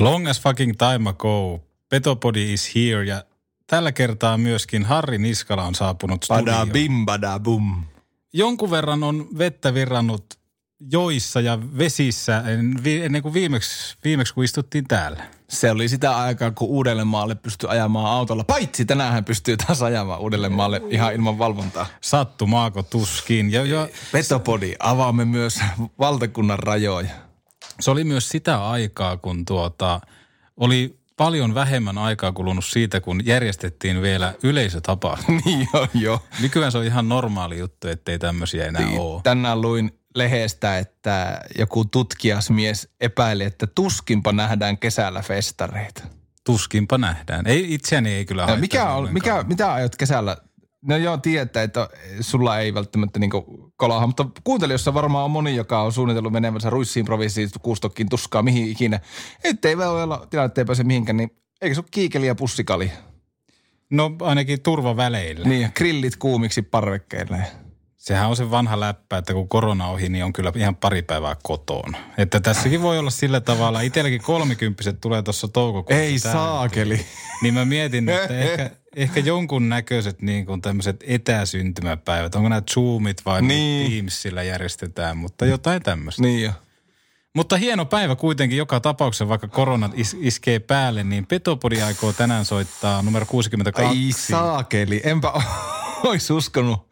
Long as fucking time ago. Petopodi is here ja tällä kertaa myöskin Harri Niskala on saapunut Bada studioon. bim, bada bum. Jonkun verran on vettä virrannut joissa ja vesissä ennen kuin viimeksi, viimeksi kun istuttiin täällä. Se oli sitä aikaa, kun Uudellemaalle pystyi ajamaan autolla. Paitsi tänään pystyy taas ajamaan Uudellemaalle ihan ilman valvontaa. Sattumaako tuskin. Ja, ja Petopodi, avaamme myös valtakunnan rajoja. Se oli myös sitä aikaa, kun tuota, oli paljon vähemmän aikaa kulunut siitä, kun järjestettiin vielä yleisötapahtuma. niin joo, joo. Nykyään se on ihan normaali juttu, ettei tämmöisiä enää Niin, ole. Tänään luin lehestä, että joku tutkijasmies epäili, että tuskinpa nähdään kesällä festareita. Tuskinpa nähdään. Ei, itseäni ei kyllä haittaa mikä on, mikä, mitä aiot kesällä? No joo, tietää, että sulla ei välttämättä niinku kolaha, mutta kuuntelijoissa varmaan on moni, joka on suunnitellut menevänsä ruissiin provinssiin, kuustokkiin, tuskaa, mihin ikinä. Ettei voi olla tilanne, pääse mihinkään, niin eikö se ole kiikeli ja pussikali? No ainakin turvaväleillä. Niin, grillit kuumiksi parvekkeille. Sehän on se vanha läppä, että kun korona ohi, niin on kyllä ihan pari päivää kotona. Että tässäkin voi olla sillä tavalla, itselläkin kolmikymppiset tulee tuossa toukokuussa. Ei täällä. saakeli. Niin mä mietin, että ehkä, ehkä jonkun näköiset niin kuin tämmöiset etäsyntymäpäivät, onko nämä Zoomit vai Niin. Teamsillä järjestetään, mutta jotain tämmöistä. Niin jo. Mutta hieno päivä kuitenkin joka tapauksessa, vaikka korona is- iskee päälle, niin Petopodi aikoo tänään soittaa numero 62. Ai saakeli, enpä ois uskonut.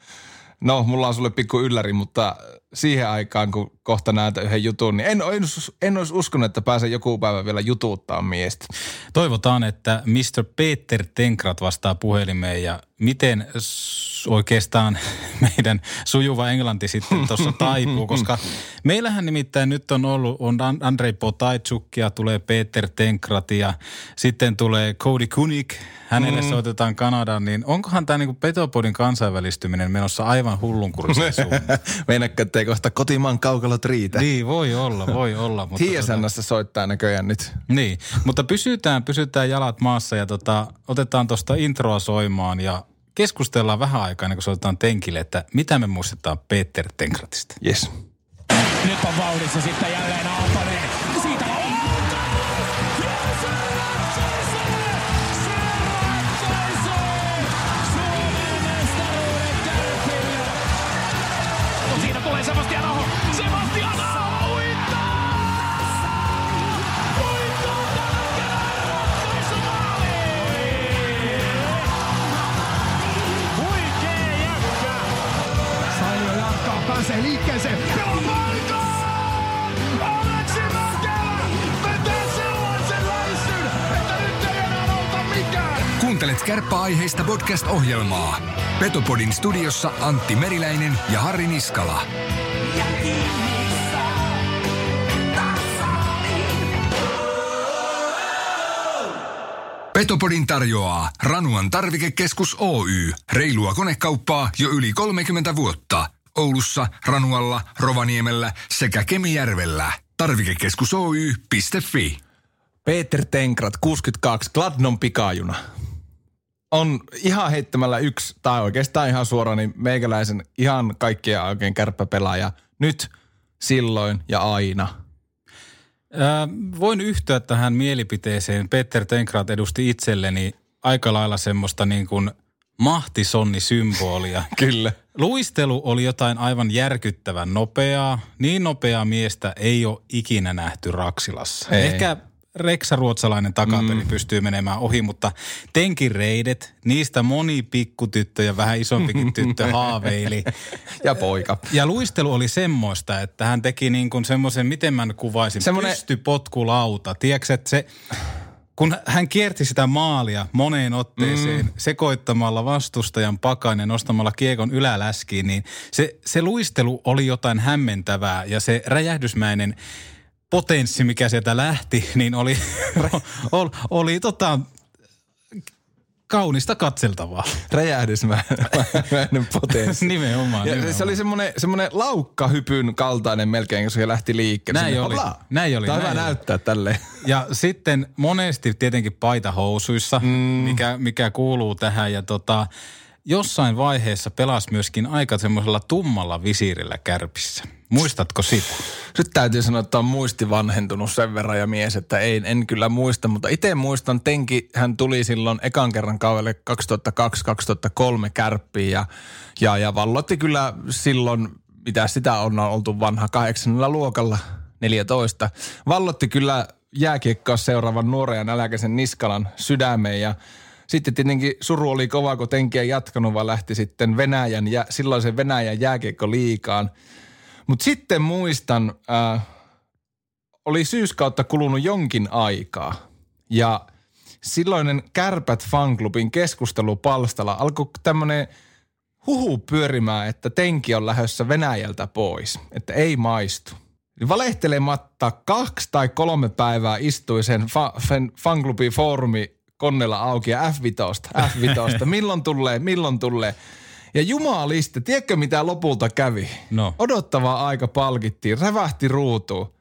No, mulla on sulle pikku ylläri, mutta siihen aikaan, kun kohta näytän yhden jutun, niin en, en, en olisi uskonut, että pääsen joku päivä vielä jututtaa miestä. Toivotaan, että Mr. Peter Tenkrat vastaa puhelimeen ja miten oikeastaan meidän sujuva englanti sitten tuossa taipuu, koska meillähän nimittäin nyt on ollut, on An- Andrei Potaitsukkia, tulee Peter Tenkrat ja sitten tulee Cody Kunik, hänelle mm. soitetaan Kanadaan, niin onkohan tämä niinku Petopodin kansainvälistyminen menossa aivan hullunkurisen suuntaan? Meinakka, ettei kohta kotimaan kaukalot riitä. niin, voi olla, voi olla. Mutta tota- TSNssä soittaa näköjään nyt. Niin, mutta pysytään, pysytään jalat maassa ja tota, otetaan tuosta introa soimaan ja keskustellaan vähän aikaa ennen kuin soitetaan Tenkille, että mitä me muistetaan Peter Tenkratista. Yes. Nyt on vauhdissa sitten jälleen Aaltonen. Pääsee liikkeeseen. Auta mikään. Kuuntelet kärppäaiheista podcast-ohjelmaa. Petopodin studiossa Antti Meriläinen ja Harri Niskala. Petopodin tarjoaa Ranuan tarvikekeskus Oy. Reilua konekauppaa jo yli 30 vuotta. Oulussa, Ranualla, Rovaniemellä sekä Kemijärvellä. Tarvikekeskus Oy.fi. Peter Tenkrat, 62, Gladnon pikajuna. On ihan heittämällä yksi, tai oikeastaan ihan suoraan, niin meikäläisen ihan kaikkien oikein kärppäpelaaja. Nyt, silloin ja aina. Ää, voin yhtyä tähän mielipiteeseen. Peter Tenkrat edusti itselleni aika lailla semmoista niin kuin mahtisonni-symbolia. Kyllä. Luistelu oli jotain aivan järkyttävän nopeaa. Niin nopeaa miestä ei ole ikinä nähty Raksilassa. Ei. Ehkä Reksa ruotsalainen takapeli mm. pystyy menemään ohi, mutta tenkin reidet, niistä moni pikkutyttö ja vähän isompikin tyttö haaveili. Ja poika. Ja luistelu oli semmoista, että hän teki niin kuin semmoisen, miten mä kuvaisin, Semmoinen- pystypotkulauta. Tiedätkö, että se, kun hän kierti sitä maalia moneen otteeseen mm. sekoittamalla vastustajan pakan ja nostamalla kiekon yläläskiin, niin se, se luistelu oli jotain hämmentävää ja se räjähdysmäinen potenssi, mikä sieltä lähti, niin oli, oli, oli tota, kaunista katseltavaa. Räjähdysmäinen potenssi. nimenomaan, Ja nimenomaan. se oli semmoinen, semmoinen laukkahypyn kaltainen melkein, kun se lähti liikkeelle. Näin Sinne, oli. hopla. Näin oli, Tämä on hyvä oli. näyttää tälleen. Ja sitten monesti tietenkin paita housuissa, mm. mikä, mikä kuuluu tähän. Ja tota, jossain vaiheessa pelasi myöskin aika semmoisella tummalla visiirillä kärpissä. Muistatko sitä? Nyt täytyy sanoa, että on muisti vanhentunut sen verran ja mies, että ei, en kyllä muista, mutta itse muistan, Tenki, hän tuli silloin ekan kerran kaudelle 2002-2003 kärppiin ja, ja, ja vallotti kyllä silloin, mitä sitä on oltu vanha kahdeksannella luokalla, 14. Vallotti kyllä jääkiekkoa seuraavan nuoren ja nälkäisen Niskalan sydämeen ja sitten tietenkin suru oli kova, kun Tenki ei jatkanut, vaan lähti sitten Venäjän ja silloisen Venäjän jääkiekko liikaan. Mutta sitten muistan, äh, oli syyskautta kulunut jonkin aikaa ja silloinen Kärpät fanklubin keskustelupalstalla alkoi tämmöinen huhu pyörimään, että Tenki on lähdössä Venäjältä pois, että ei maistu. Valehtelematta kaksi tai kolme päivää istui sen fa- fan- fanklubin foorumi konnella auki ja F5, F5, milloin tulee, milloin tulee. Ja jumaliste, tiedätkö mitä lopulta kävi? No. Odottava aika palkittiin, rävähti ruutuun,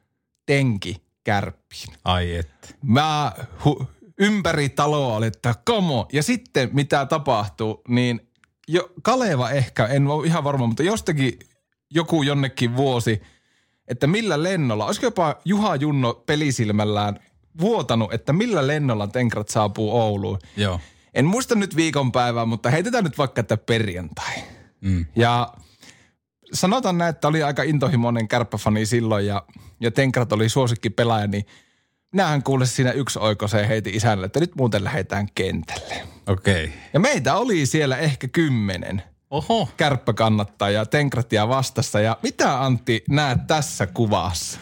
tenki kärppiin. Ai että. Mä hu, ympäri taloa oli, että komo. Ja sitten mitä tapahtuu, niin jo, Kaleva ehkä, en ole ihan varma, mutta jostakin joku jonnekin vuosi, että millä lennolla, olisiko jopa Juha Junno pelisilmällään vuotanut, että millä lennolla Tenkrat saapuu Ouluun. Joo. En muista nyt viikonpäivää, mutta heitetään nyt vaikka, että perjantai. Mm. Ja sanotaan näin, että oli aika intohimoinen kärppäfani silloin ja, ja Tenkrat oli suosikki pelaaja, niin minähän kuule siinä yksi oikoseen heiti isälle, että nyt muuten lähdetään kentälle. Okei. Okay. Ja meitä oli siellä ehkä kymmenen Oho. kärppäkannattajaa Tenkratia vastassa. Ja mitä Antti näet tässä kuvassa?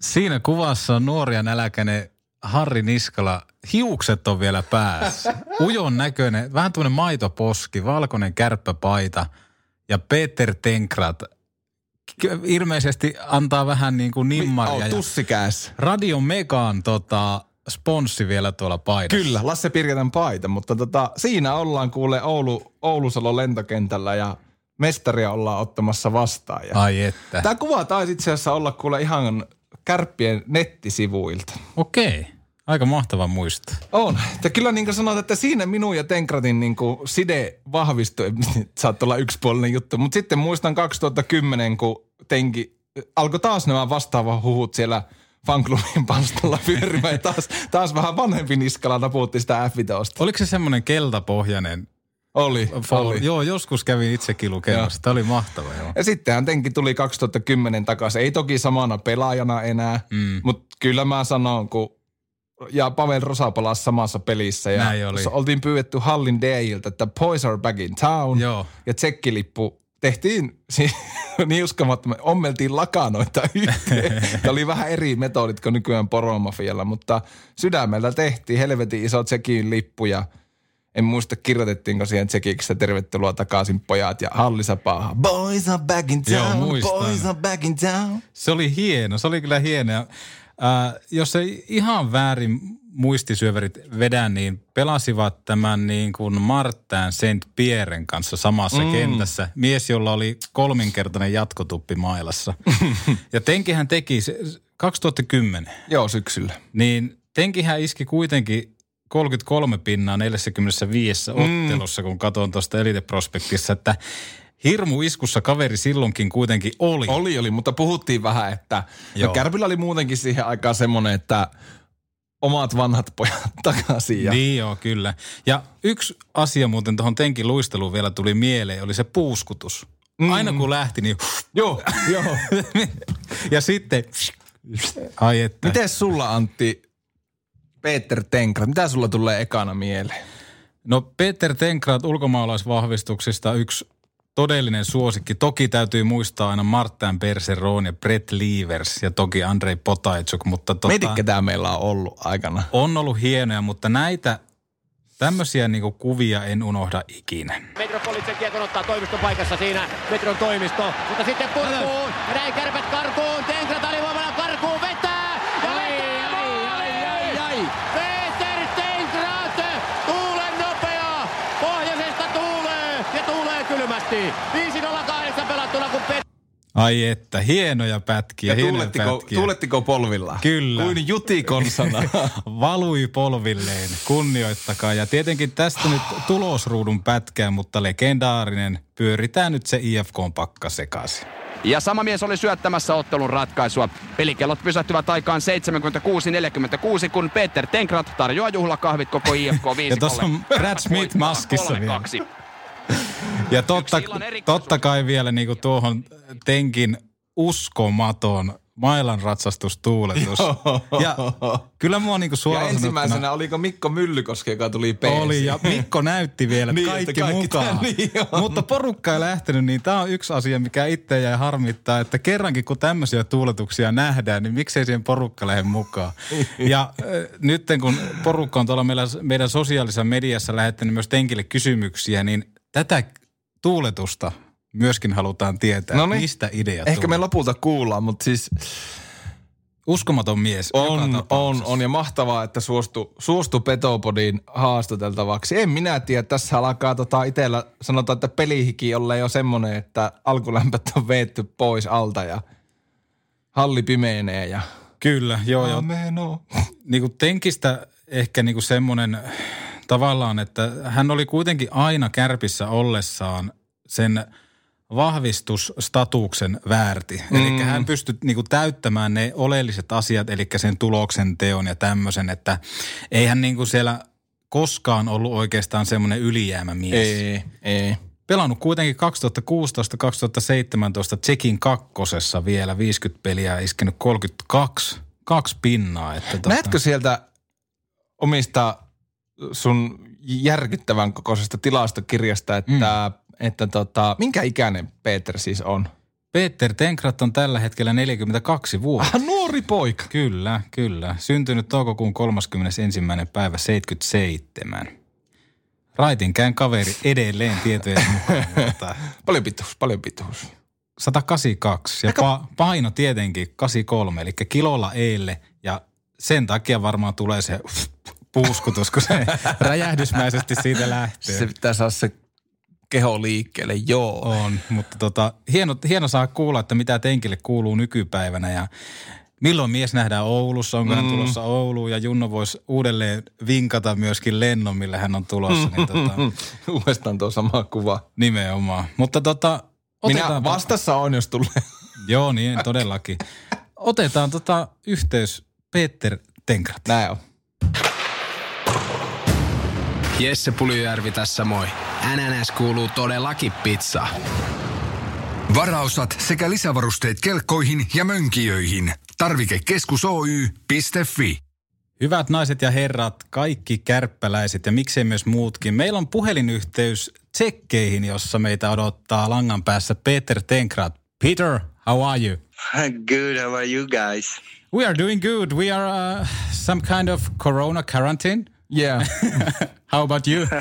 Siinä kuvassa on nuori ja nälkäinen Harri Niskala. Hiukset on vielä päässä. Ujon näköinen, vähän tämmöinen maitoposki, valkoinen kärppäpaita ja Peter Tenkrat ilmeisesti antaa vähän niin kuin nimmaria. Oh, tussikääs. Radio Megaan tota, sponssi vielä tuolla paidassa. Kyllä, Lasse Pirketän paita, mutta tota, siinä ollaan kuule Oulu, Oulusalon lentokentällä ja mestaria ollaan ottamassa vastaan. Ja Ai että. Tämä kuva taisi itse asiassa olla kuule ihan kärppien nettisivuilta. Okei. Aika mahtava muisto. On. Ja kyllä niin kuin sanoit, että siinä minun ja Tenkratin niin kuin side vahvistui. Saattoi olla yksipuolinen juttu. Mutta sitten muistan 2010, kun Tenki alkoi taas nämä vastaava huhut siellä fanklubin palstalla pyörimään. Ja taas, taas vähän vanhempi niskala napuutti sitä f Oliko se semmoinen keltapohjainen Oli, Fall? oli. Joo, joskus kävin itsekin lukemassa. Tämä oli mahtava, joo. Ja sittenhän Tenki tuli 2010 takaisin. Ei toki samana pelaajana enää, mm. mutta kyllä mä sanon, kun ja Pavel Rosa palasi samassa pelissä. Ja Näin oli. oltiin pyydetty Hallin DJiltä, että boys are back in town. Joo. Ja tsekkilippu tehtiin niin uskomattoman, ommeltiin lakanoita yhteen. ja oli vähän eri metodit kuin nykyään poromafialla, mutta sydämellä tehtiin helvetin iso tsekin lippu ja en muista kirjoitettiinko siihen tsekiksi tervetuloa takaisin pojat ja Hallisapaaha. Boys are back in town, Joo, muistan. boys are back in town. Se oli hieno, se oli kyllä hieno. Ää, jos ei ihan väärin muistisyöverit vedä, niin pelasivat tämän niin kuin Martin St. Pierren kanssa samassa mm. kentässä. Mies, jolla oli kolminkertainen jatkotuppi mailassa. ja Tenkihän teki se, 2010, Joo, syksyllä. niin Tenkihän iski kuitenkin 33 pinnaa 45 ottelussa, kun katson tuosta Elite Prospektissa, että hirmu iskussa kaveri silloinkin kuitenkin oli. Oli, oli, mutta puhuttiin vähän, että Joo. no Kärpillä oli muutenkin siihen aikaan semmoinen, että omat vanhat pojat takaisin. Ja Niin joo, kyllä. Ja yksi asia muuten tuohon Tenkin luisteluun vielä tuli mieleen, oli se puuskutus. Mm. Aina kun lähti, niin... Joo, joo. ja sitten... Ai että. Miten sulla Antti, Peter Tenkrat, mitä sulla tulee ekana mieleen? No Peter Tenkrat ulkomaalaisvahvistuksista yksi todellinen suosikki. Toki täytyy muistaa aina Martin Perseron ja Brett Leavers ja toki Andrei Potajczuk, mutta tota, Mieti, ketä meillä on ollut aikana. on ollut hienoja, mutta näitä tämmöisiä niinku kuvia en unohda ikinä. Metropolitsen kiekon ottaa toimiston paikassa siinä Metron toimisto, mutta sitten purkuun ja näin kärpät karkuun, Tenkrat alivoimalla karkuun, vetää ja vetää maaliin! Peter Tenkrat, tuulen nopea, pohjoisesta tuulee ja tuulee kylmästi. 5-0-8 pelattuna kun Pet- Ai että, hienoja pätkiä, Ja hienoja tuulettiko, pätkiä. tuulettiko polvilla? Kyllä. Kuin jutikonsana. Valui polvilleen, kunnioittakaa. Ja tietenkin tästä nyt tulosruudun pätkää, mutta legendaarinen. Pyöritään nyt se IFK-pakka sekaisin. Ja sama mies oli syöttämässä ottelun ratkaisua. Pelikellot pysähtyvät aikaan 76-46, kun Peter Tenkrat tarjoaa juhlakahvit koko IFK 5 Ja tuossa on Brad Smith maskissa vielä. Ja totta, totta kai vielä niinku tuohon Tenkin uskomaton mailan ratsastustuuletus. Ja kyllä mua niinku Ja suoraan ensimmäisenä sanottuna oliko Mikko Myllykoski, joka tuli peesiin. oli ja Mikko näytti vielä, Niin, kaikki, kaikki mukaan. niin on. Mutta porukka ei lähtenyt, niin tämä on yksi asia, mikä itse jäi harmittaa, että kerrankin kun tämmöisiä tuuletuksia nähdään, niin miksei siihen porukka lähde mukaan. ja äh, nyt kun porukka on tuolla meillä, meidän sosiaalisessa mediassa lähettänyt myös Tenkille kysymyksiä, niin tätä tuuletusta myöskin halutaan tietää. Noniin. Mistä idea Ehkä me lopulta kuullaan, mutta siis Uskomaton mies. joka on, on, on ja mahtavaa, että suostu, suostu Petopodin haastateltavaksi. En minä tiedä, tässä alkaa tota itellä, sanotaan, että pelihiki jolle jo semmoinen, että alkulämpöt on veetty pois alta ja halli pimeenee ja Kyllä, joo, joo. Ameno. niin kuin Tenkistä ehkä niin kuin semmoinen tavallaan, että hän oli kuitenkin aina kärpissä ollessaan sen vahvistusstatuksen väärti. Mm. Eli hän pystyi niin kuin täyttämään ne oleelliset asiat, eli sen tuloksen teon ja tämmöisen, että ei hän niin kuin siellä koskaan ollut oikeastaan semmoinen ylijäämämies. Ei, ei. Pelannut kuitenkin 2016-2017 Tsekin kakkosessa vielä 50 peliä ja iskenyt 32 kaksi pinnaa. Että tota, Näetkö sieltä omista sun järkyttävän kokoisesta tilastokirjasta, että, mm. että tota, minkä ikäinen Peter siis on? Peter Tenkrat on tällä hetkellä 42 vuotta. Ah, nuori poika. Kyllä, kyllä. Syntynyt toukokuun 31. päivä 77. Raitinkään kaveri edelleen tietojen mukaan. mutta Paljon pituus, paljon pituus. 182 ja pa- paino tietenkin 83, eli kilolla eille ja sen takia varmaan tulee se puuskutus, kun se räjähdysmäisesti siitä lähtee. Se pitää saada se keho liikkeelle, joo. On, mutta tota, hieno, hieno saa kuulla, että mitä tenkille kuuluu nykypäivänä ja milloin mies nähdään Oulussa, onko mm. hän tulossa Ouluun ja Junno voisi uudelleen vinkata myöskin lennon, millä hän on tulossa, niin tota, Uudestaan tuo sama kuva. nimenomaan. Mutta tota, Minä otetaan, vastassa on, jos tulee. joo niin, todellakin. Otetaan tota yhteys Peter Tenkrat. Näin on. Jesse Puljujärvi tässä moi. NNS kuuluu todellakin pizza. Varaosat sekä lisävarusteet kelkkoihin ja mönkijöihin. Tarvikekeskus Oy.fi. Hyvät naiset ja herrat, kaikki kärppäläiset ja miksei myös muutkin. Meillä on puhelinyhteys tsekkeihin, jossa meitä odottaa langan päässä Peter Tenkrat. Peter, how are you? Good. How are you guys? We are doing good. We are uh, some kind of corona quarantine. Yeah. How about you?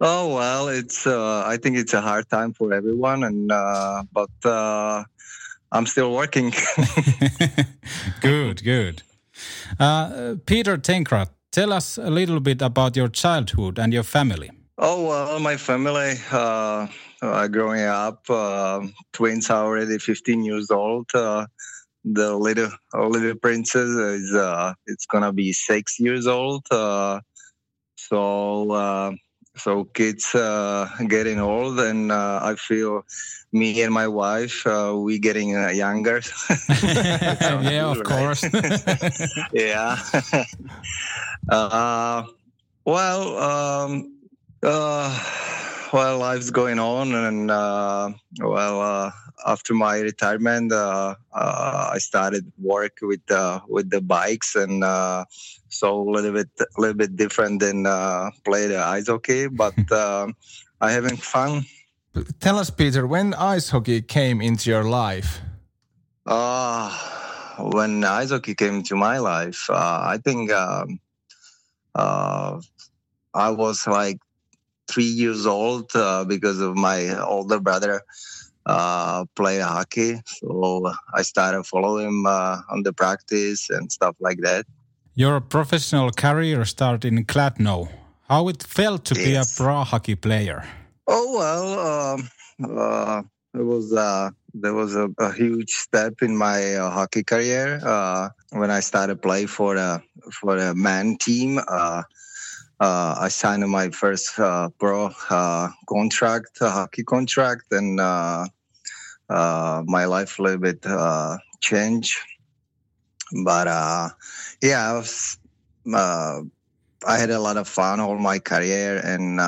Oh well, it's. Uh, I think it's a hard time for everyone, and uh, but uh, I'm still working. good, good. Uh, Peter Tenkrat, tell us a little bit about your childhood and your family. oh well, my family. Uh, uh, growing up, uh, twins are already 15 years old. The little little princess is. Uh, it's gonna be six years old. Uh, so. Uh, so kids uh, getting old, and uh, I feel me and my wife uh, we getting uh, younger. yeah, of course. yeah. uh, well, um, uh, well, life's going on, and uh, well, uh, after my retirement, uh, uh, I started work with uh, with the bikes, and uh, so a little bit, a little bit different than uh, play the ice hockey, but uh, I having fun. Tell us, Peter, when ice hockey came into your life? Uh, when ice hockey came to my life, uh, I think um, uh, I was like three years old uh, because of my older brother uh, play hockey. So I started following him uh, on the practice and stuff like that. Your professional career started in Kladno. How it felt to be a pro hockey player? Oh well, um, uh, it was uh, there was a, a huge step in my uh, hockey career uh, when I started play for a for a man team. Uh, uh, I signed my first uh, pro uh, contract, hockey contract, and uh, uh, my life a little bit uh, changed. But yeah, I was. I had a lot of fun all my career, and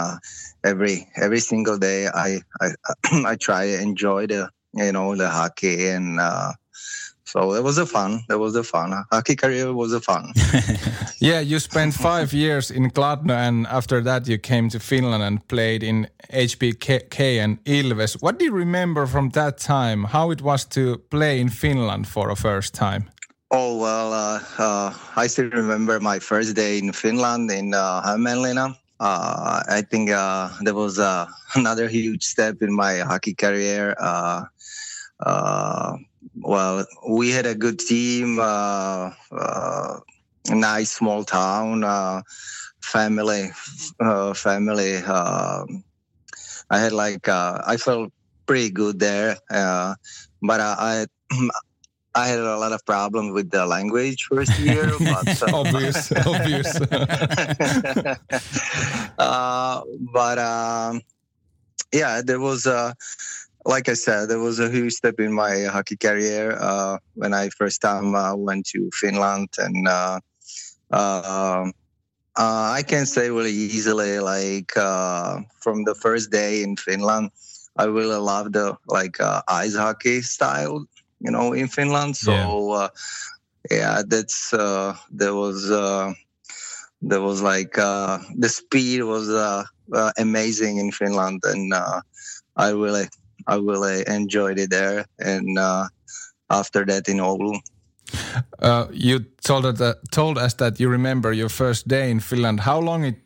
every every single day I I I try to enjoy the you know the hockey and so it was a fun. It was a fun hockey career was a fun. Yeah, you spent five years in Kladno, and after that you came to Finland and played in HPK and Ilves. What do you remember from that time? How it was to play in Finland for a first time? Oh well, uh, uh, I still remember my first day in Finland in uh, Hämeenlinna. Uh, I think uh, there was uh, another huge step in my hockey career. Uh, uh, well, we had a good team, uh, uh, nice small town, uh, family, uh, family. Um I had like uh, I felt pretty good there, uh, but uh, I. I had a lot of problems with the language first year, but uh, Obvious, obvious. uh, but um, yeah, there was a, like I said, there was a huge step in my hockey career uh, when I first time uh, went to Finland, and uh, uh, uh, I can say really easily, like uh, from the first day in Finland, I really loved the like uh, ice hockey style, you know, in Finland. So uh, yeah, that's uh, there was. Uh, there was like uh, the speed was uh, uh, amazing in Finland, and uh, I really, I really enjoyed it there. And uh, after that in Oulu, Uh, you told us, that, told us that you remember your first day in Finland. How long it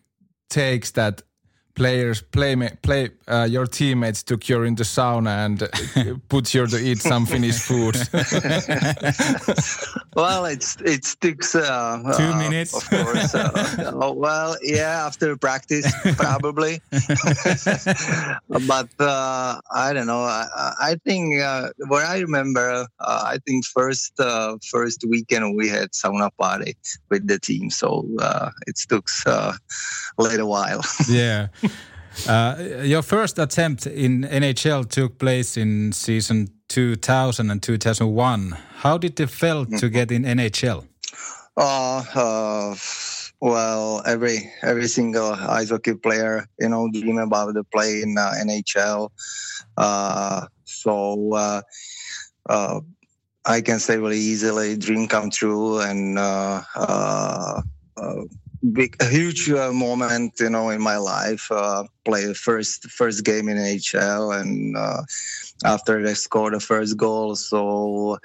takes that players play play uh, your teammates took you into sauna and put you to eat some Finnish food? well, it's it takes uh, Two uh, minutes. of course. Uh, oh, well, yeah, after practice probably, but uh, I don't know. I, I think uh, what I remember, uh, I think first uh, first weekend we had sauna party with the team, so uh, it took uh, a little while. yeah. Uh, your first attempt in NHL took place in season 2000 and 2001. How did it feel to get in NHL? Uh, uh, well, every every single ice hockey player, you know, dream about the play in uh, NHL. Uh, so uh, uh, I can say really easily, dream come true, and big, a huge uh, moment, you know, in my life. Uh, play the first first game in NHL, and uh, after they scored the first goal, so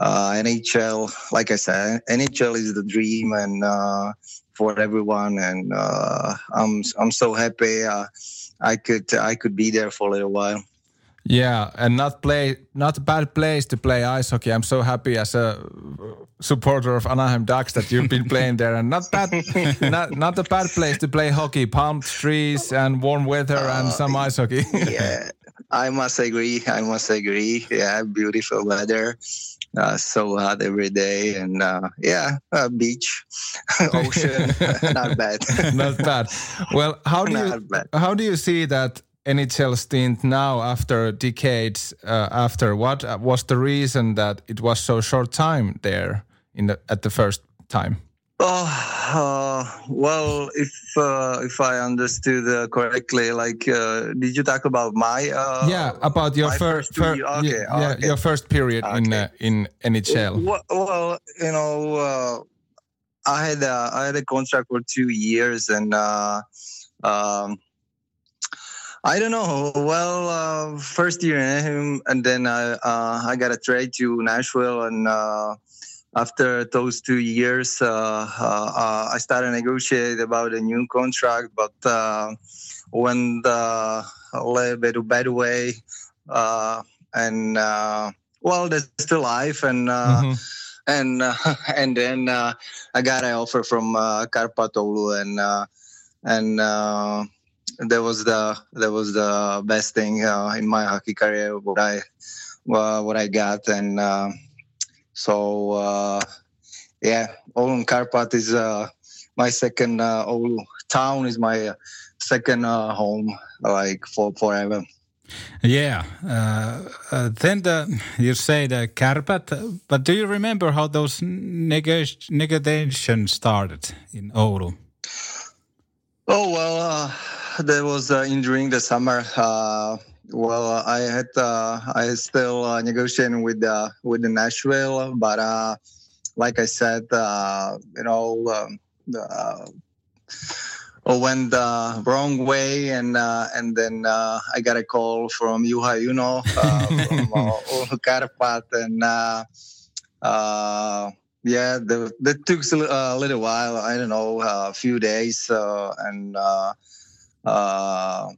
uh, NHL, like I said, NHL is the dream and uh, for everyone, and uh, I'm I'm so happy I could I could be there for a little while. Yeah, and not play, not a bad place to play ice hockey. I'm so happy as a supporter of Anaheim Ducks that you've been playing there, and not bad, not not a bad place to play hockey. Palm trees and warm weather and some ice hockey. yeah, I must agree. I must agree. Yeah, beautiful weather. Uh, so hot every day, and uh, yeah, uh, beach, ocean, not bad. not bad. Well, how do you bad. how do you see that NHL stint now after decades uh, after? What was the reason that it was so short time there in the, at the first time? Oh, uh, well, if uh, if I understood uh, correctly, like, uh, did you talk about my? Uh, yeah, about your first, two fir- year- okay, yeah, your first period in Okay. uh, in NHL. Well, well you know, uh, I had a, I had a contract for two years, and uh, um, I don't know. Well, uh, first year in Anaheim, and then I uh, I got a trade to Nashville, and uh, after those two years, uh, uh, uh, I started negotiate about a new contract, but uh, when the a little bit bad way, uh, and uh, well, that's still life, and. Uh, Mhm. and uh, and then uh, I got an offer from uh, Karpatoulu, and uh, and uh, that was the that was the best thing uh, in my hockey career what I uh, what I got, and uh, so uh, yeah, Oulun Karpat is uh, my second uh, Oulu town is my second uh, home, like for forever. Yeah. Uh, uh, then the, you say the Kärpät, but do you remember how those nego- negotiations started in Oulu? Oh well, uh, there was uh, in during the summer. Uh, well, I had uh, I still uh, negotiating with the with the Nashville, but uh, like I said, uh, you know, um, uh, went the wrong way, and uh, and then uh, I got a call from Juha Junno uh, from uh, Karpat, and uh, uh, yeah, the, that took a little while. I don't know, a few days, uh, and uh,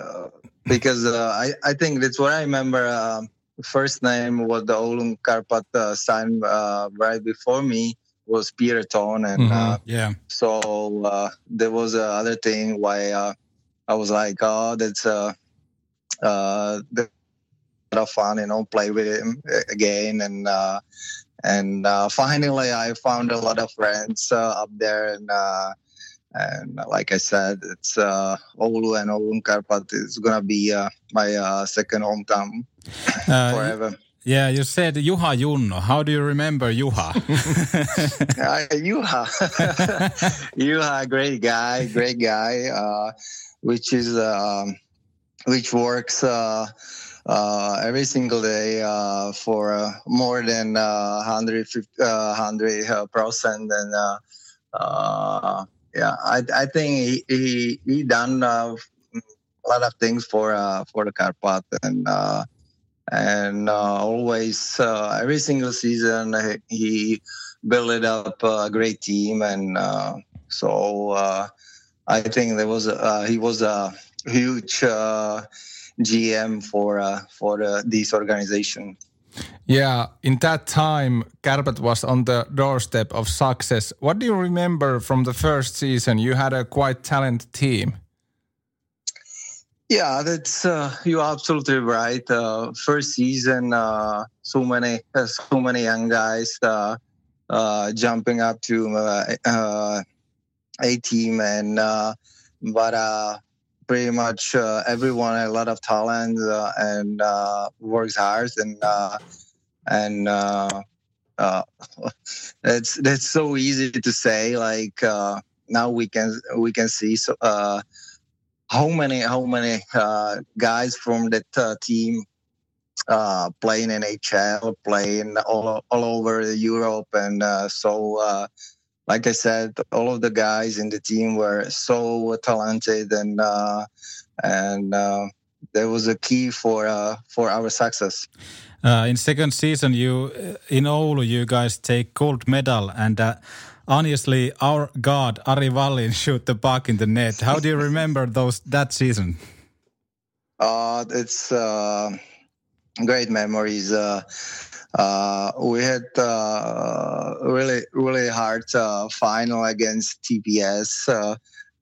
uh, because uh, I I think that's what I remember. Uh, first name was the Oulun Karpat uh, signed uh, right before me was Peter Ton, and Mhm. uh, Yeah. so uh, there was uh, other thing why uh, I was like, oh, that's uh, uh, a lot of fun, you know, play with him again, and uh, and uh, finally I found a lot of friends uh, up there, and uh, and like I said, it's uh, Oulu and Oulun Karpat is gonna be uh, my uh, second hometown Uh, forever. yeah, you said Juha Junno. How do you remember Juha? Uh, Juha, Juha, great guy, great guy, uh, which is um, which works uh, uh, every single day uh, for uh, more than uh, 150 uh, 100 uh, percent, and uh, uh, yeah, I, I think he he, he done uh, a lot of things for uh, for the Karpat and. Uh, and uh, always, uh, every single season, he- he built up a great team, and uh, so uh, I think there was uh, he was a huge uh, GM for uh, for uh, this organization. Yeah, in that time, Kärpät was on the doorstep of success. What do you remember from the first season? You had a quite talented team. Yeah, that's uh, you're absolutely right. Uh, first season, uh, so many uh, so many young guys uh, uh, jumping up to a team, and but pretty much uh, everyone a lot of talent uh, and uh, works hard, and uh, and uh, uh, it's that's so easy to say. Like now we can we can see so. How many how many guys from that team playing in HL, playing all all over Europe, and so like I said, all of the guys in the team were so talented, and uh, and uh, there was a key for uh, for our success. Uh, in second season, you in Oulu, you guys take gold medal, and uh, honestly, our god Ari Vallin shoot the puck in the net. How do you remember those that season? Uh, it's uh, great memories. Uh, uh, we had uh, really, really hard uh, final against TPS, uh,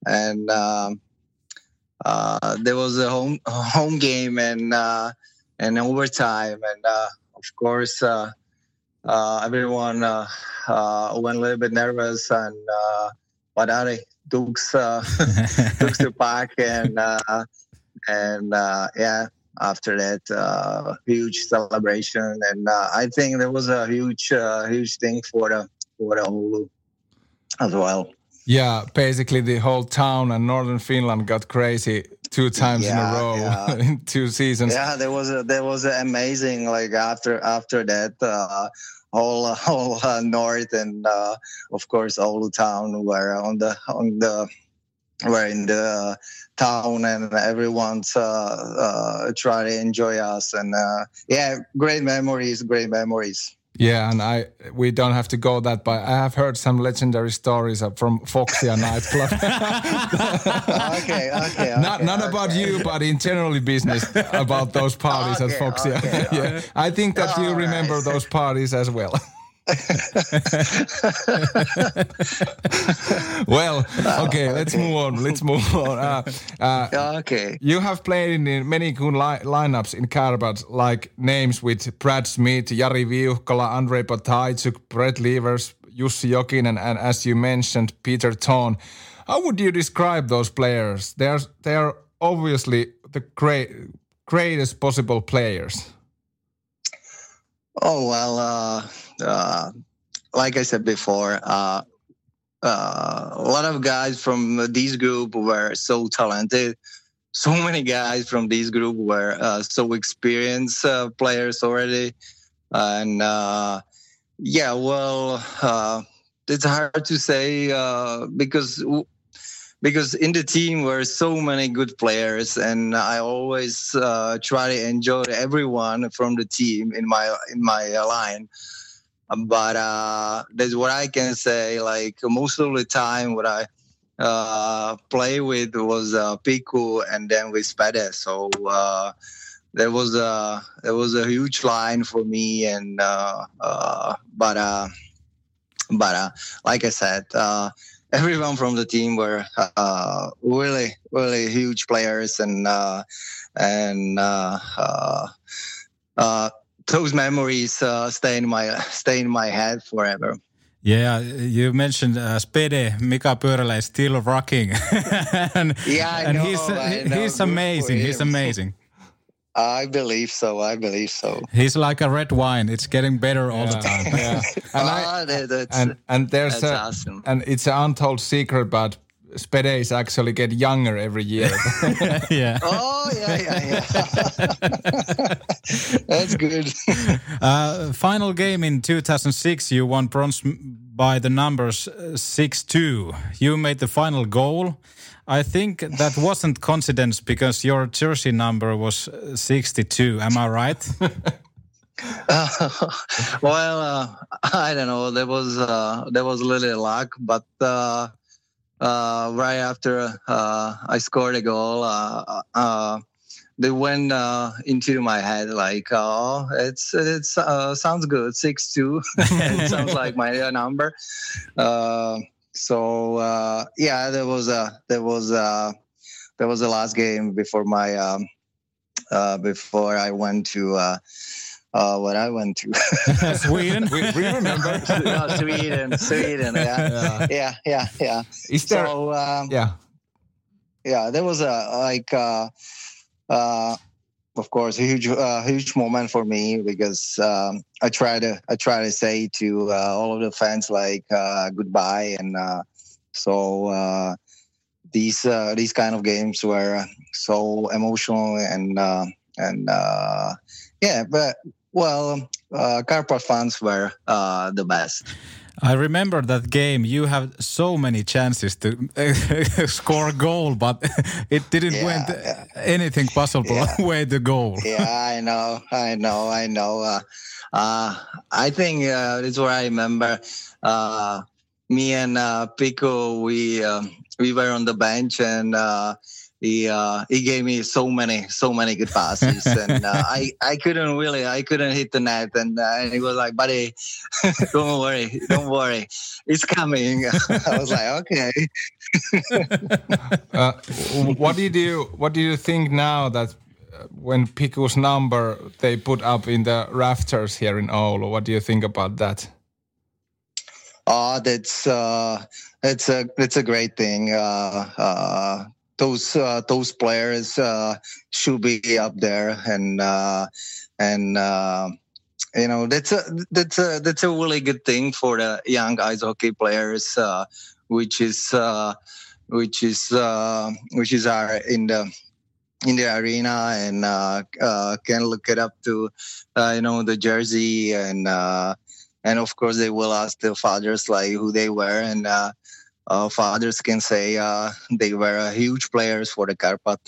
and um, uh, there was a home home game and uh, and overtime, and uh, of course, uh, uh, everyone uh, uh, went a little bit nervous, and uh, but Ari took uh, the puck and. Uh, and uh, yeah, after that, uh, huge celebration, and uh, I think there was a huge, uh, huge thing for the for the Oulu as well. Yeah, basically the whole town and northern Finland got crazy two times in a row yeah. in two seasons. Yeah, there was a, there was amazing like after after that. Uh, whole whole uh, north and uh, of course Oulu town were on the on the were in the town and everyone's uh, uh, try to enjoy us and uh, yeah great memories great memories Yeah, and I we don't have to go that, but I have heard some legendary stories from Foxia nightclub. okay okay not okay, not about okay. you, but in generally business about those parties at Okay, Foxia. okay, yeah, I think that you remember right. those parties as well. well, okay, let's move on. Let's move on. Uh, uh, okay you have played in many good li- lineups in Kärpät, like names with Brad Smith, Jari Viuhkola, Andrei Potaichuk, Brett Lievers, Jussi Jokinen, and as you mentioned, Peter Ton. How would you describe those players? They are they are obviously the great greatest possible players? Oh well, uh, uh, like I said before, uh, uh, a lot of guys from this group were so talented. So many guys from this group were uh, so experienced uh, players already, and yeah, well, it's hard to say because because in the team were so many good players, and I always uh, try to enjoy everyone from the team in my in my line. But uh, that's what I can say. Like most of the time, what I uh, play with was uh, Piku and then with Spede. So uh, there was a there was a huge line for me, and uh, uh, but uh, but uh, like I said. Uh, everyone from the team were uh, really, really huge players, and uh, and uh, uh, uh those memories uh, stay in my stay in my head forever. Yeah, you mentioned uh, Spede, Mika Pyörälä is still rocking. and, yeah, I and know, he's I know. he's amazing. He's amazing. I believe so. I believe so. He's like a red wine. It's getting better all the time. Yeah. and, I, Ah, that's, and and there's that's a awesome. and it's an untold secret, but Spede is actually get younger every year. yeah. oh yeah, yeah, yeah. that's good. Uh, final game in 2006, you won bronze by the numbers 6 2. You made the final goal. I think that wasn't coincidence because your jersey number was uh, 62. Am I right? well, uh, I don't know. There was uh, there was a little luck, but uh, uh, right after uh, I scored a goal, uh, uh, they went uh, into my head like, "Oh, it's uh, sounds good, six two. it sounds like my uh, number." Uh, so uh, yeah, there was a there was a there was the last game before my um, uh, before I went to. Uh, what I went to. Sweden? we, we remember. no, Sweden, Sweden. Yeah, yeah, yeah, yeah. Is there? So um, yeah. yeah, there was a like, uh, uh, of course, a huge, uh, huge moment for me because um, I try to, I try to say to uh, all of the fans like uh, goodbye, and uh, so uh, these uh, these kind of games were so emotional and uh, and uh, yeah, but well, uh, Karpat fans were uh, the best. I remember that game. You have so many chances to score a goal, but it didn't Yeah, went yeah. anything possible Yeah. way the goal. yeah, I know, I know, I know. Uh, uh, I think uh, this is what I remember. Uh, me and uh, Piku, we um, we were on the bench, and uh, he uh, he gave me so many, so many good passes, and uh, I I couldn't really, I couldn't hit the net, and, uh, and he was like, "Buddy, don't worry, don't worry, it's coming." I was like, "Okay." Uh, what did you do What do you think now that uh, when Piku's number they put up in the rafters here in Oulu? What do you think about that? Oh, that's uh, that's a that's a great thing. Uh, uh, those uh, those players uh, should be up there, and uh, and uh, you know that's a that's a that's a really good thing for the young ice hockey players, uh, which is uh, which is which is are in the in the arena and can look it up to you know the jersey and. And of course they will ask their fathers like who they were and uh, fathers can say uh, they were uh, huge players for the Karpat.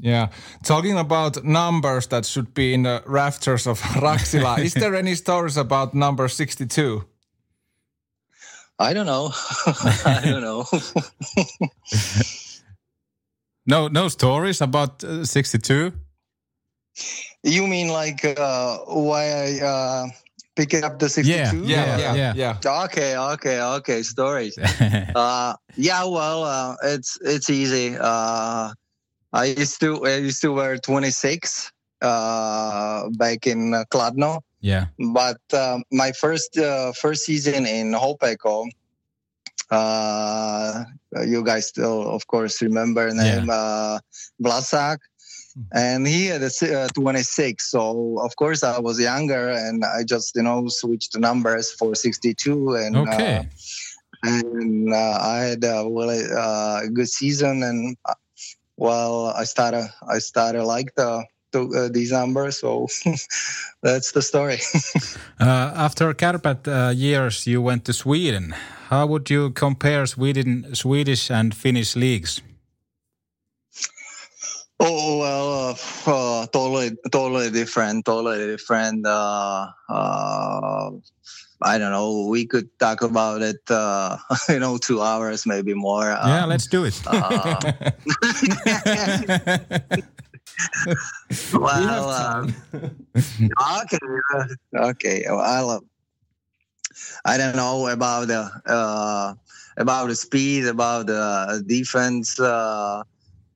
Yeah, talking about numbers that should be in the rafters of Raksila. is there any stories about number sixty-two? I don't know. I don't know. No, no stories about uh, 62. you mean like uh, why I uh, pick up the 62? Yeah, Yeah, Yeah, yeah, yeah. yeah. Okay, okay, okay. Stories. uh, yeah, well, uh, it's it's easy. Uh, I used to I used to wear 26 uh, back in uh, Kladno. yeah. but uh, my first uh, first season in Hopeko, uh, you guys still, of course, remember name uh, Vlasak. And he had a uh, 26. So of course I was younger, and I just you know switched the numbers for 62, and Okay. uh, and uh, I had a really uh, good season, and uh, well, I started I started like the. uh, these numbers, so that's the story. Uh, after Karpat uh, years, you went to Sweden. How would you compare Sweden, Swedish and Finnish leagues? Oh well, uh, uh, totally, totally different, totally different. Uh, uh, I don't know. We could talk about it, uh, you know, two hours, maybe more. Uh, yeah, let's do it. uh, well, um, okay, uh, okay. Well, I love. I don't know about the uh, about the speed, about the defense, uh,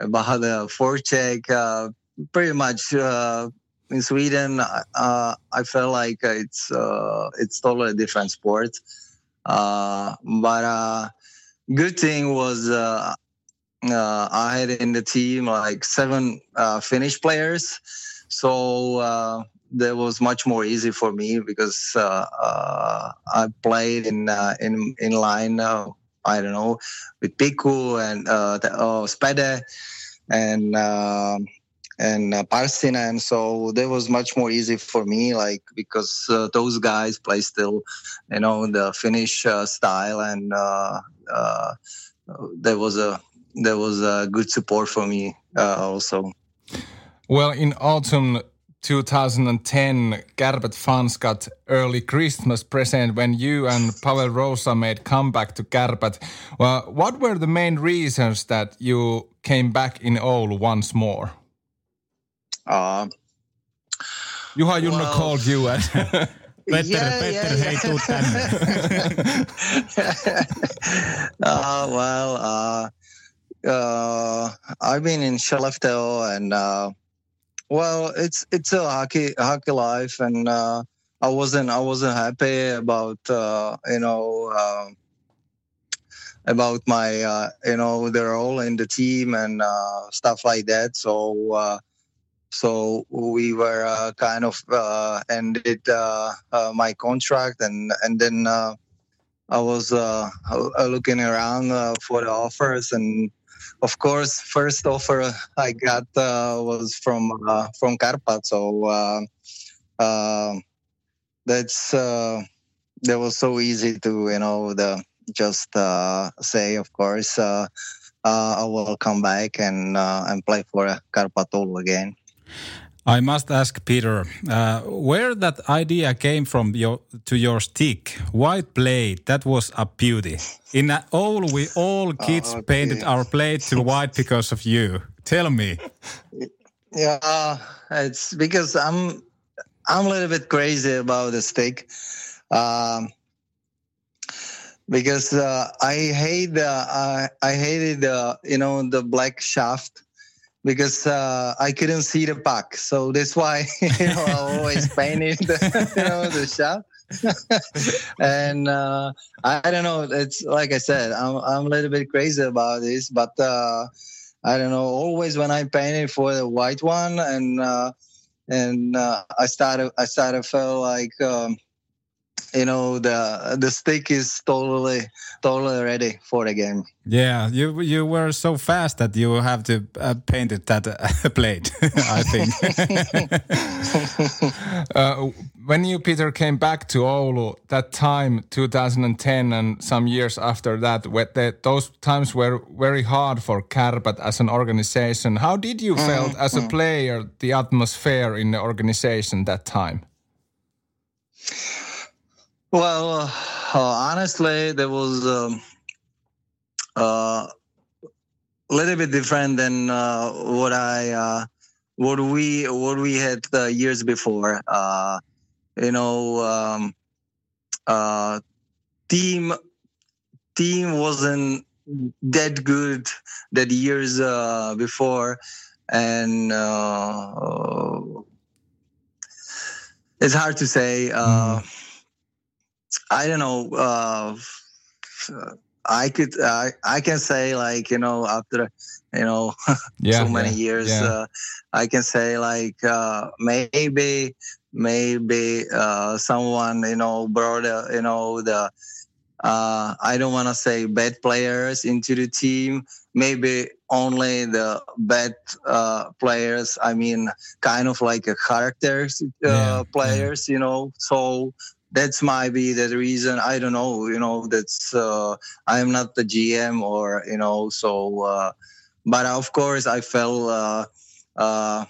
about the forecheck. Uh, pretty much uh, in Sweden, uh, I felt like it's uh, it's totally different sport. Uh, but uh, good thing was I had in the team like seven Finnish players, so that was much more easy for me because I played in in in line. I don't know with Piku and uh, the, uh, Spede and uh, and uh, Pärssinen. So that was much more easy for me, like because uh, those guys play still, you know, the Finnish uh, style, and uh, uh, there was a there was a good support for me also. Well, in autumn 2010, Kärpät fans got early Christmas present when you and Pavel Rosa made comeback to Kärpät. Well, what were the main reasons that you came back in Oulu once more? Uh, Juha Junno Well- called you and Petter, Yeah, Petter, yeah, hei yeah. tuu tänne. uh, well, uh, uh, I've been in Skellefteå, and uh, well, it's it's a hockey hockey life, and uh, I wasn't I wasn't happy about uh, you know uh, about my uh, you know the role in the team and uh, stuff like that. So. Uh, so we were uh, kind of uh, ended uh, uh, my contract, and and then uh, I was uh, looking around uh, for the offers, and of course, first offer I got uh, was from uh, from Karpat. So uh, uh, that's uh, that was so easy to you know the just uh, say, of course, I will come back and and play for Karpat Oulu again. I must ask Peter, uh, where that idea came from your, to your stick, white blade. That was a beauty. In Oulu, we all kids okay. painted our blade to white because of you. Tell me. Yeah, it's because I'm I'm a little bit crazy about the stick. Um, because uh, I hate the uh, I hated the you know the black shaft because uh, I couldn't see the puck, so that's why you know I always painted the, you know the shaft. and uh, I, don't know. It's like I said, I'm I'm a little bit crazy about this, but uh, I don't know. Always when I painted for the white one, and uh, and uh, I started I started feel like um, you know the the stick is totally totally ready for the game. Yeah, you you were so fast that you have to uh, paint it that uh, blade. I think. Uh, when you, Peter, came back to Oulu, that time, 2010, and some years after that, the, those times were very hard for Kärpät as an organization. How did you felt as a player, the atmosphere in the organization that time? Well, uh, honestly, there was um, uh, a little bit different than uh, what I uh, what we what we had uh, years before. Uh, you know, um, uh, team team wasn't that good that years uh, before, and uh, it's hard to say. Uh, I don't know. Uh, I could I I can say like you know after you know Yeah, so many yeah, years yeah. uh, I can say like uh, maybe maybe uh, someone you know brought uh, you know the uh, I don't want to say bad players into the team. Maybe only the bad uh, players. I mean, kind of like a characters uh, players. You know, so that's might be the reason. I don't know. You know, that's uh, I am not the GM or you know. So, uh, but of course, I felt. Uh, uh,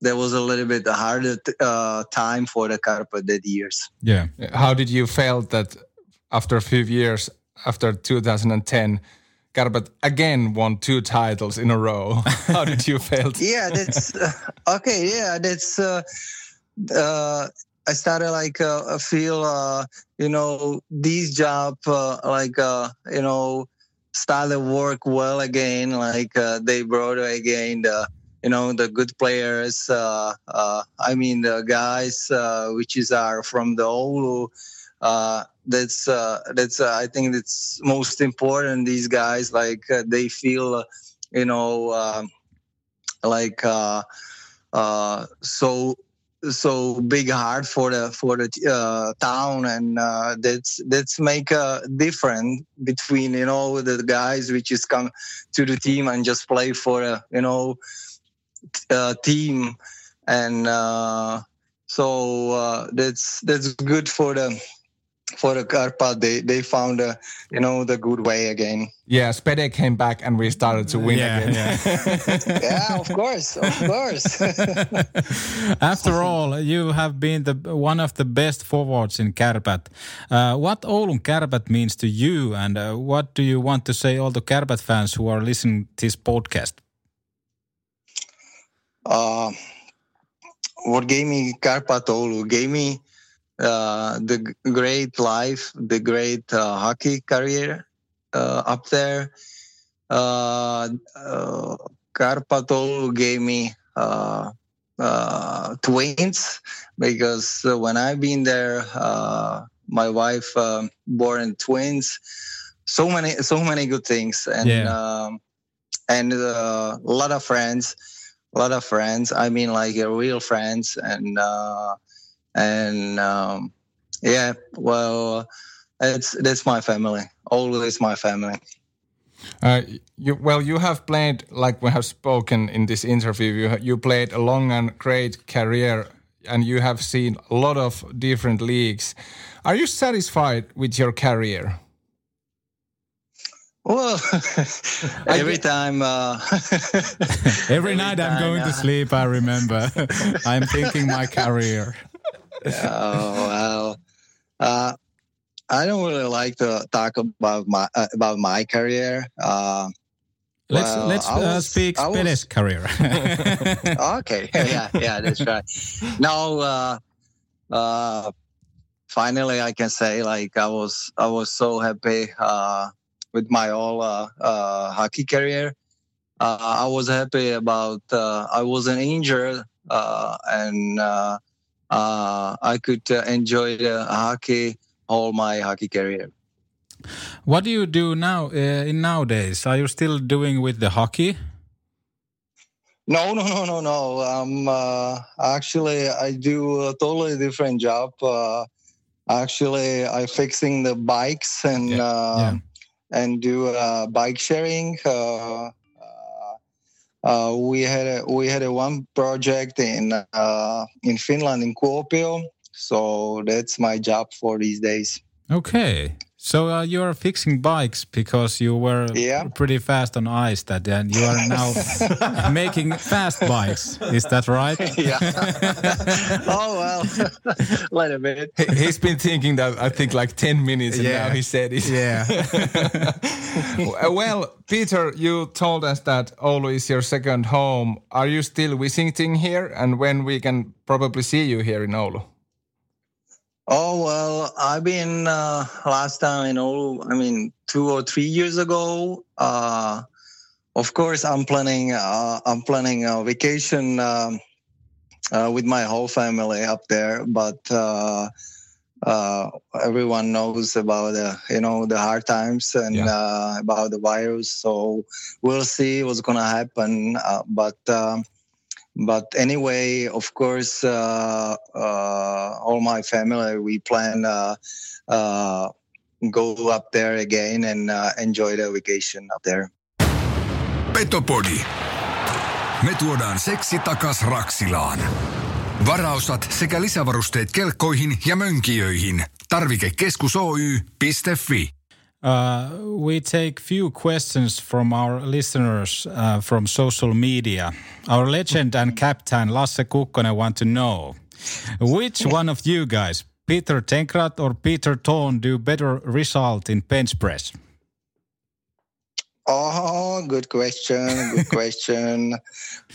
there was a little bit harder t- uh, time for the Kärpät that years. Yeah. How did you felt that after a few years, after 2010, Kärpät again won two titles in a row? How did you felt? yeah that's uh, okay yeah that's uh, uh i started like uh, feel uh you know these job uh, like uh you know started work well again like uh, they brought again the you know the good players uh, uh i mean the guys uh which is are from the old uh that's uh that's uh, i think that's most important these guys like uh, they feel uh, you know um like uh, uh, so so big heart for the for the uh, town and uh, that's that's make a difference between you know the guys which is come to the team and just play for a you know uh, team. And uh, so uh, that's that's good for the for the Karpat they they found a you know the good way again Yeah, Spede came back and we started to win Yeah, again. yeah. yeah of course of course After all, you have been the one of the best forwards in Kärpät. Uh, what Oulun Kärpät means to you, and uh, what do you want to say all the Kärpät fans who are listening to this podcast? uh, what gave me Karpatoulu gave me uh, the great life, the great uh, hockey career uh, up there. Uh, uh, Karpatoulu gave me uh, uh, twins because uh, when I've been there, uh, my wife um born twins. So many, so many good things, and Yeah. um, and uh, a lot of friends a lot of friends. I mean, like uh, real friends, and uh, and um, yeah. Well, it's that's my family. Always my family. Uh, you, well, you have played, like we have spoken in this interview, you, you played a long and great career and you have seen a lot of different leagues. Are you satisfied with your career? Well, every time. Uh, Every night I'm going to sleep, I remember. I'm thinking my career. Oh well. Uh, I don't really like to talk about my uh, about my career. Uh, Let's Well, let's uh, was- speak Spede's career. okay yeah yeah that's right Now, uh uh finally i can say like i was i was so happy uh with my all hockey career uh, i was happy about uh, i wasn't injured uh and uh, i could uh, enjoy the hockey all my hockey career what do you do now uh, in nowadays? Are you still doing with the hockey? No, no, no, no, no. Um, uh, actually, I do a totally different job. Uh, actually, I fixing the bikes and Yeah, uh, yeah. and do uh, bike sharing. Uh, we had a, we had a one project in uh, in Finland in Kuopio. So that's my job for these days. Okay. So uh, you are fixing bikes because you were Yeah. pretty fast on ice that and you are now making fast bikes. Is that right? Yeah. oh well, little bit. He- He's been thinking that I think like 10 minutes and Yeah. now he said it. Yeah. Well, Peter, you told us that Oulu is your second home. Are you still visiting here and when we can probably see you here in Oulu? Oh well, I've been uh, last time in Oulu. I mean, two or three years ago. Uh, of course, I'm planning. Uh, I'm planning a vacation um, uh, with my whole family up there. But uh, uh, everyone knows about the you know the hard times and Yeah. uh, about the virus. So we'll see what's gonna happen. Uh, but um, but anyway, of course, uh, uh, all my family we plan uh, go up there again and enjoy the vacation up there. Petopodi. Me tuodaan seksi takas Raksilaan. Varaosat sekä lisävarusteet kelkkoihin ja mönkijöihin. Tarvikekeskus Oy.fi. Uh, we take few questions from our listeners uh, from social media. Our legend and captain Lasse Kukkonen want to know which one of you guys, Peter Tenkrat or Peter Ton, do better result in bench press? Oh, good question. Good question.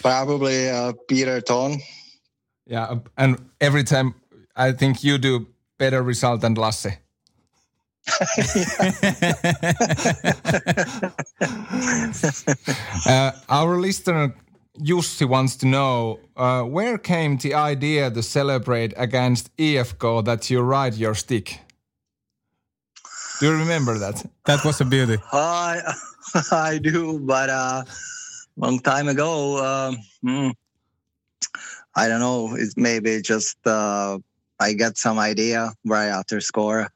Probably uh, Peter Ton. Yeah, and every time I think you do better result than Lasse. uh, our listener Jussi wants to know uh, where came the idea to celebrate against HIFK that you ride your stick. Do you remember that? That was a beauty. I I do, but uh, long time ago. Um, hmm, I don't know. It's maybe just uh, I got some idea right after score.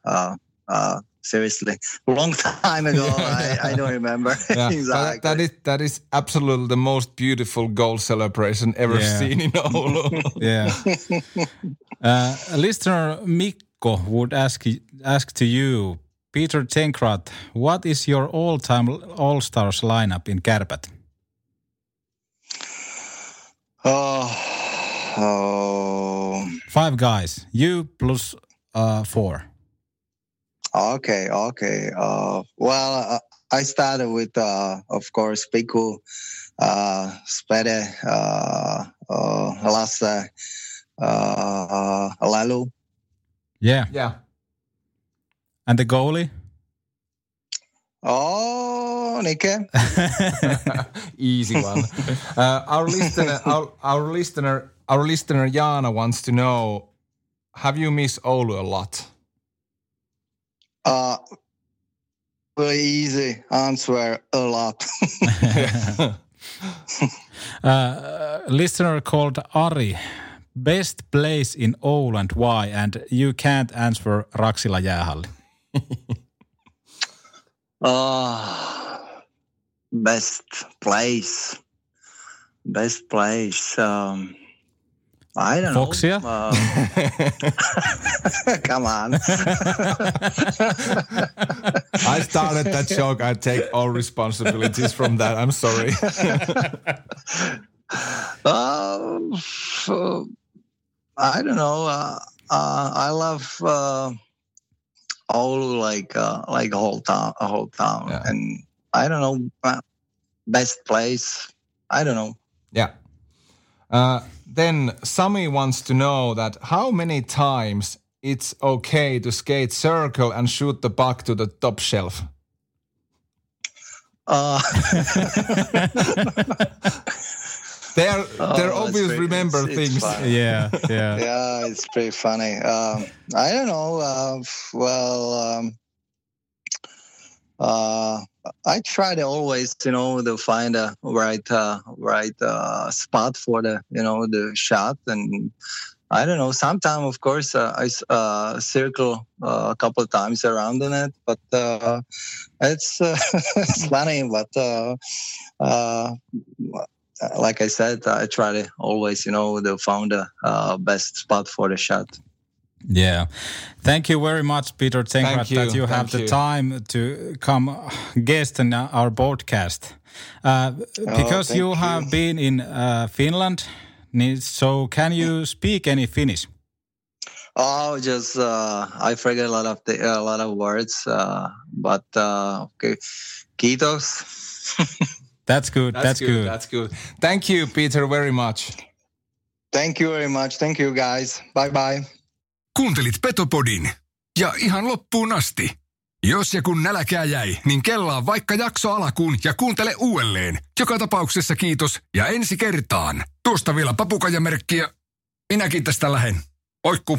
Uh, seriously, long time ago. I, I don't remember Yeah, exactly. but that is that is absolutely the most beautiful goal celebration ever Yeah. seen in Oulu. Yeah. Uh, listener Mikko would ask ask to you, Peter Tenkrat, what is your all-time All-Stars lineup in Kärpät? oh, oh, Five guys, you plus uh, four. Okay, okay. Uh, well, uh, I started with, uh, of course, Piku, uh, Spede, uh, uh, Lasse, uh, Lalu. Yeah. yeah. And the goalie? Oh, Nike. Easy one. uh, our listener, our, our listener, our listener Jana wants to know: Have you missed Oulu a lot? Uh, very easy answer a lot. Uh, listener called Ari, best place in Oulu and why? And you can't answer Raksila jäähalli. uh, best place. Best place. Um, I don't Foxia? know. Um, come on. I started that joke. I take all responsibilities from that. I'm sorry. Uh, I don't know. Uh, uh, I love uh, Oulu like uh, like a whole town, a whole town, Yeah. and I don't know uh, best place. I don't know. yeah. Then Sami wants to know that how many times it's okay to skate circle and shoot the puck to the top shelf. Uh, They're they're Oh, always pretty- remember it's- it's things. fine. Yeah, yeah. yeah, it's pretty funny. Um, I don't know. Uh, well, um, uh, I try to always, you know, to find a right, uh, right uh, spot for the, you know, the shot. And I don't know. Sometimes, of course, uh, I uh, circle uh, a couple of times around the net, but it's it's funny. But like I said, I try to always, you know, to find the best spot for the shot. Yeah. Thank you very much, Peter Tenkrat, Thank you, that you have thank the you. time to come guest in our podcast. Uh, because thank you you. have been in uh, Finland, so can you speak any Finnish? Oh, just uh, I forget a lot of the, a lot of words, uh, but uh, okay, kiitos. That's good. That's, good. That's good. Thank you, Peter, very much. Thank you very much. Thank you, guys. Bye bye. Kuuntelit Petopodin. Ja ihan loppuun asti. Jos ja kun nälkää jäi, niin kellaa vaikka jakso alkuun ja kuuntele uudelleen. Joka tapauksessa kiitos ja ensi kertaan. Tuosta vielä papukajamerkkiä. Minäkin tästä lähen. Oikku.